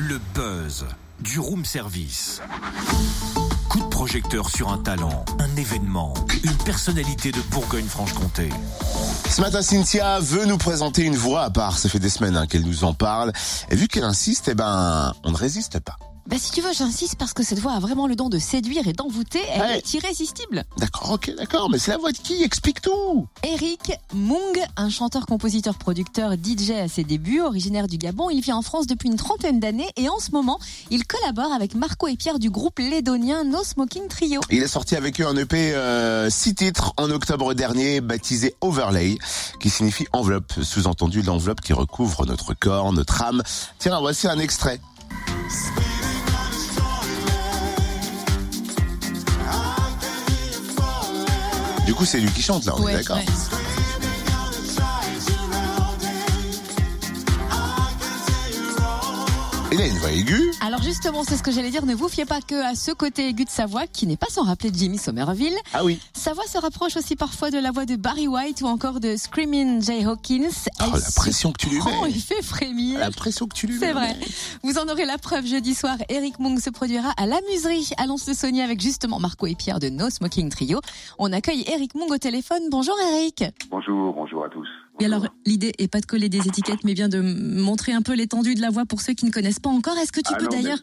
Le buzz du room service. Coup de projecteur sur un talent, un événement, une personnalité de Bourgogne-Franche-Comté. Ce matin, Cynthia veut nous présenter une voix à part. Ça fait des semaines hein, qu'elle nous en parle. Et vu qu'elle insiste, eh ben, on ne résiste pas. Bah si tu veux, j'insiste parce que cette voix a vraiment le don de séduire et d'envoûter. Elle Ouais. est irrésistible. D'accord, ok, d'accord, mais c'est la voix de qui Explique tout? Eric Mung, un chanteur, compositeur, producteur, DJ à ses débuts, originaire du Gabon, il vit en France depuis une trentaine d'années et en ce moment, il collabore avec Marco et Pierre du groupe lédonien No Smoking Trio. Il a sorti avec eux un EP 6 titres en octobre dernier, baptisé Overlay, qui signifie enveloppe, sous-entendu l'enveloppe qui recouvre notre corps, notre âme. Tiens, voici un extrait. Du coup, c'est lui qui chante là, on est d'accord ouais. Il a une voix aiguë. Alors justement, c'est ce que j'allais dire, ne vous fiez pas que à ce côté aigu de sa voix, qui n'est pas sans rappeler Jimmy Somerville. Ah oui. Sa voix se rapproche aussi parfois de la voix de Barry White ou encore de Screaming Jay Hawkins. Oh, la pression que tu lui mets. et fait frémir. La pression que tu lui mets. C'est vrai. Vous en aurez la preuve jeudi soir. Eric Mung se produira à l'Amuserie à Lons-le-Saunier avec justement Marco et Pierre de No Smoking Trio. On accueille Eric Mung au téléphone. Bonjour Eric. Bonjour, bonjour à tous. Et alors, l'idée est pas de coller des étiquettes, mais bien de montrer un peu l'étendue de la voix pour ceux qui ne connaissent pas encore. Est-ce que tu Ah peux d'ailleurs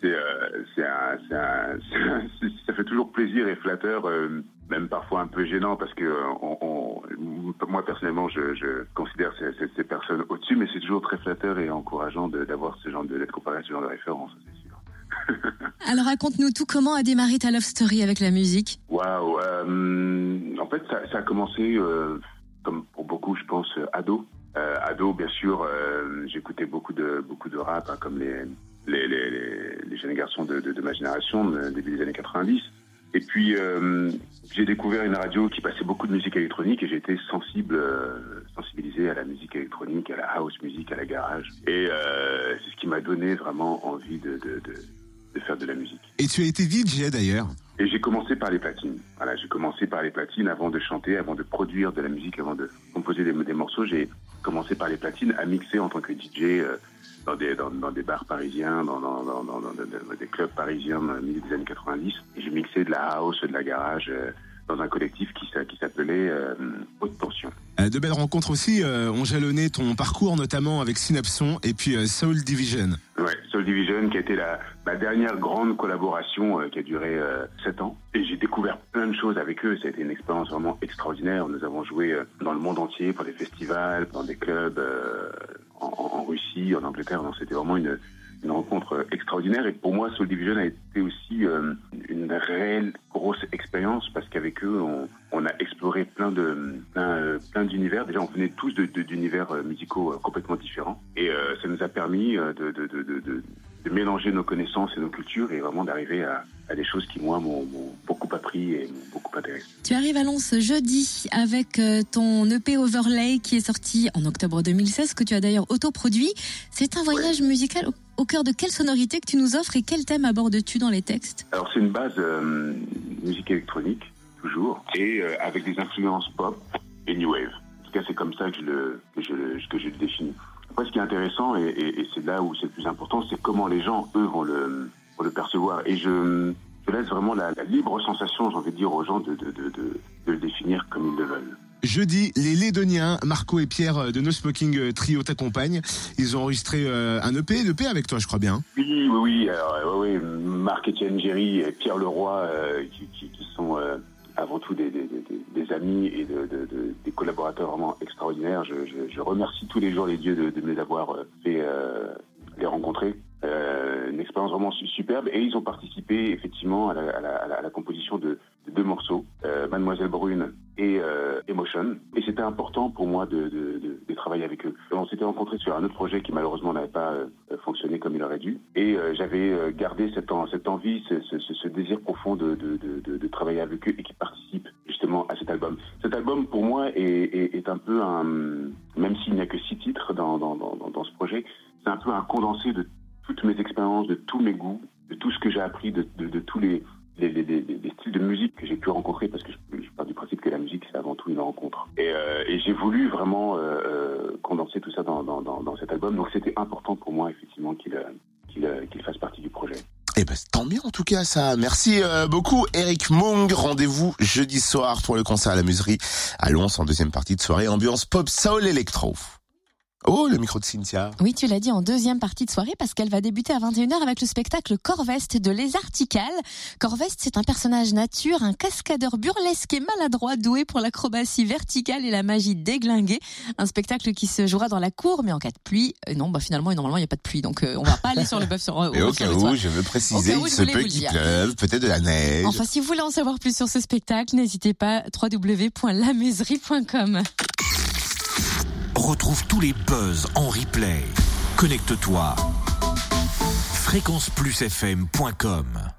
ça fait toujours plaisir et flatteur, euh, même parfois un peu gênant parce que euh, on, on- moi personnellement, je, je considère ces, ces- ces personnes au-dessus, mais c'est toujours très flatteur et encourageant d'avoir ce genre de d'être comparé à ce genre de référence, c'est sûr. Alors raconte-nous tout comment a démarré ta love story avec la musique? Waouh. euh, en fait, ça, ça a commencé euh, comme pour beaucoup, je pense, euh, ado. Euh, ado, bien sûr, euh, j'écoutais beaucoup de beaucoup de rap, hein, comme les les, les, jeunes garçons de, ma génération, début des années 90. Et puis, euh, j'ai découvert une radio qui passait beaucoup de musique électronique et j'ai été sensible, euh, sensibilisé à la musique électronique, à la house music, à la garage. Et euh, c'est ce qui m'a donné vraiment envie de faire de la musique. Et tu as été DJ d'ailleurs. Et j'ai commencé par les platines. Voilà, j'ai commencé par les platines avant de chanter, avant de produire de la musique, avant de composer des, des morceaux. J'ai commencé par les platines à mixer en tant que DJ euh, dans, des, dans, dans des bars parisiens, dans, dans, des clubs parisiens au milieu des années 90. Et j'ai mixé de la house, de la garage euh, dans un collectif qui, s'a- qui s'appelait euh, Haute Tension. Euh, De belles rencontres aussi euh, ont jalonné ton parcours, notamment avec Synapson et puis euh, Soul Division. Ouais, Soul Division, qui a été la, ma dernière grande collaboration euh, qui a duré euh, sept ans. Et j'ai découvert plein de choses avec eux. Ça a été une expérience vraiment extraordinaire. Nous avons joué dans le monde entier pour des festivals, dans des clubs en, en- en Russie, en Angleterre. Donc c'était vraiment une, une rencontre euh, extraordinaire. Et pour moi, Soul Division a été aussi euh, une réelle grosse expérience parce qu'avec eux, on, a exploré plein de euh, plein d'univers. Déjà, on venait tous de- de- d'univers euh, musicaux complètement différents, et ça nous a permis de, de, de, de, de- de mélanger nos connaissances et nos cultures et vraiment d'arriver à, à des choses qui moi m'ont beaucoup appris et beaucoup intéressé. Tu arrives à Lons jeudi avec euh, ton EP Overlay qui est sorti en octobre 2016, que tu as d'ailleurs autoproduit. C'est un voyage musical au, cœur de quelle sonorité que tu nous offres et quel thème abordes-tu dans les textes? Alors c'est une base euh, musique électronique toujours et euh, avec des influences pop et new wave. En tout cas, c'est comme ça que je le que je, le- que je le définis. Après, ce qui est intéressant et, et- et c'est là où c'est le plus important, c'est comment les gens eux vont le vont le percevoir. Et je je laisse vraiment la, la libre sensation, j'ai envie de dire aux gens de de, de, de le définir comme ils le veulent. Jeudi, les Lédoniens, Marco et Pierre euh, de No Smoking euh, Trio t'accompagnent. Ils ont enregistré euh, un EP, un EP avec toi, je crois bien. Oui, oui, oui. Alors, euh, oui, oui, Marc-Étienne Géry et Pierre Leroy, euh, qui, qui, qui sont euh, avant tout des, des, des- des amis et de, de- de- des collaborateurs vraiment extraordinaires. Je, je- je remercie tous les jours les dieux de, me les avoir fait les rencontrer. Euh, une expérience vraiment su- superbe et ils ont participé effectivement à la, à la- à la- composition de, de deux morceaux, euh, Mademoiselle Brune et euh, Emotion. Et c'était important pour moi de, de, de- travailler avec eux. On s'était rencontrés sur un autre projet qui malheureusement n'avait pas euh, fonctionné comme il aurait dû. Et euh, j'avais euh, gardé cette, en- cette envie, ce, ce- ce- désir profond de travailler avec eux et qui participent justement à cet album. Cet album pour moi est, est, est un peu un, même s'il n'y a que six titres dans, dans, dans, dans ce projet, c'est un peu un condensé de toutes mes expériences, de tous mes goûts, de tout ce que j'ai appris, de, de, de tous les, les, les, les- les styles de musique que j'ai pu rencontrer, parce que je, je pars du principe que la musique, c'est avant tout une rencontre. Et, euh, et j'ai voulu vraiment euh, euh, condenser tout ça dans, dans, dans, dans cet album, donc c'était important pour moi, effectivement, qu'il euh, qu'il qu'il fasse partie du projet. Eh ben, tant mieux en tout cas ça. Merci beaucoup Eric Mung. Rendez-vous jeudi soir pour le concert à la muserie à Lons en deuxième partie de soirée. Ambiance pop, soul, électro. Oh, le micro de Cynthia. Oui, tu l'as dit en deuxième partie de soirée parce qu'elle va débuter à 21h avec le spectacle Corveste de Les Articales. Corveste, c'est un personnage nature, un cascadeur burlesque et maladroit doué pour l'acrobatie verticale et la magie déglinguée. Un spectacle qui se jouera dans la cour, mais en cas de pluie. Euh, non, bah finalement, normalement, il n'y a pas de pluie, donc euh, on va pas aller sur le bœuf sur Mais au cas où, je veux préciser, il se peut qu'il pleuve, peut-être de la neige. Enfin, si vous voulez en savoir plus sur ce spectacle, n'hésitez pas www.lamaiserie.com. Retrouve tous les buzz en replay. Connecte-toi. fréquenceplusfm.com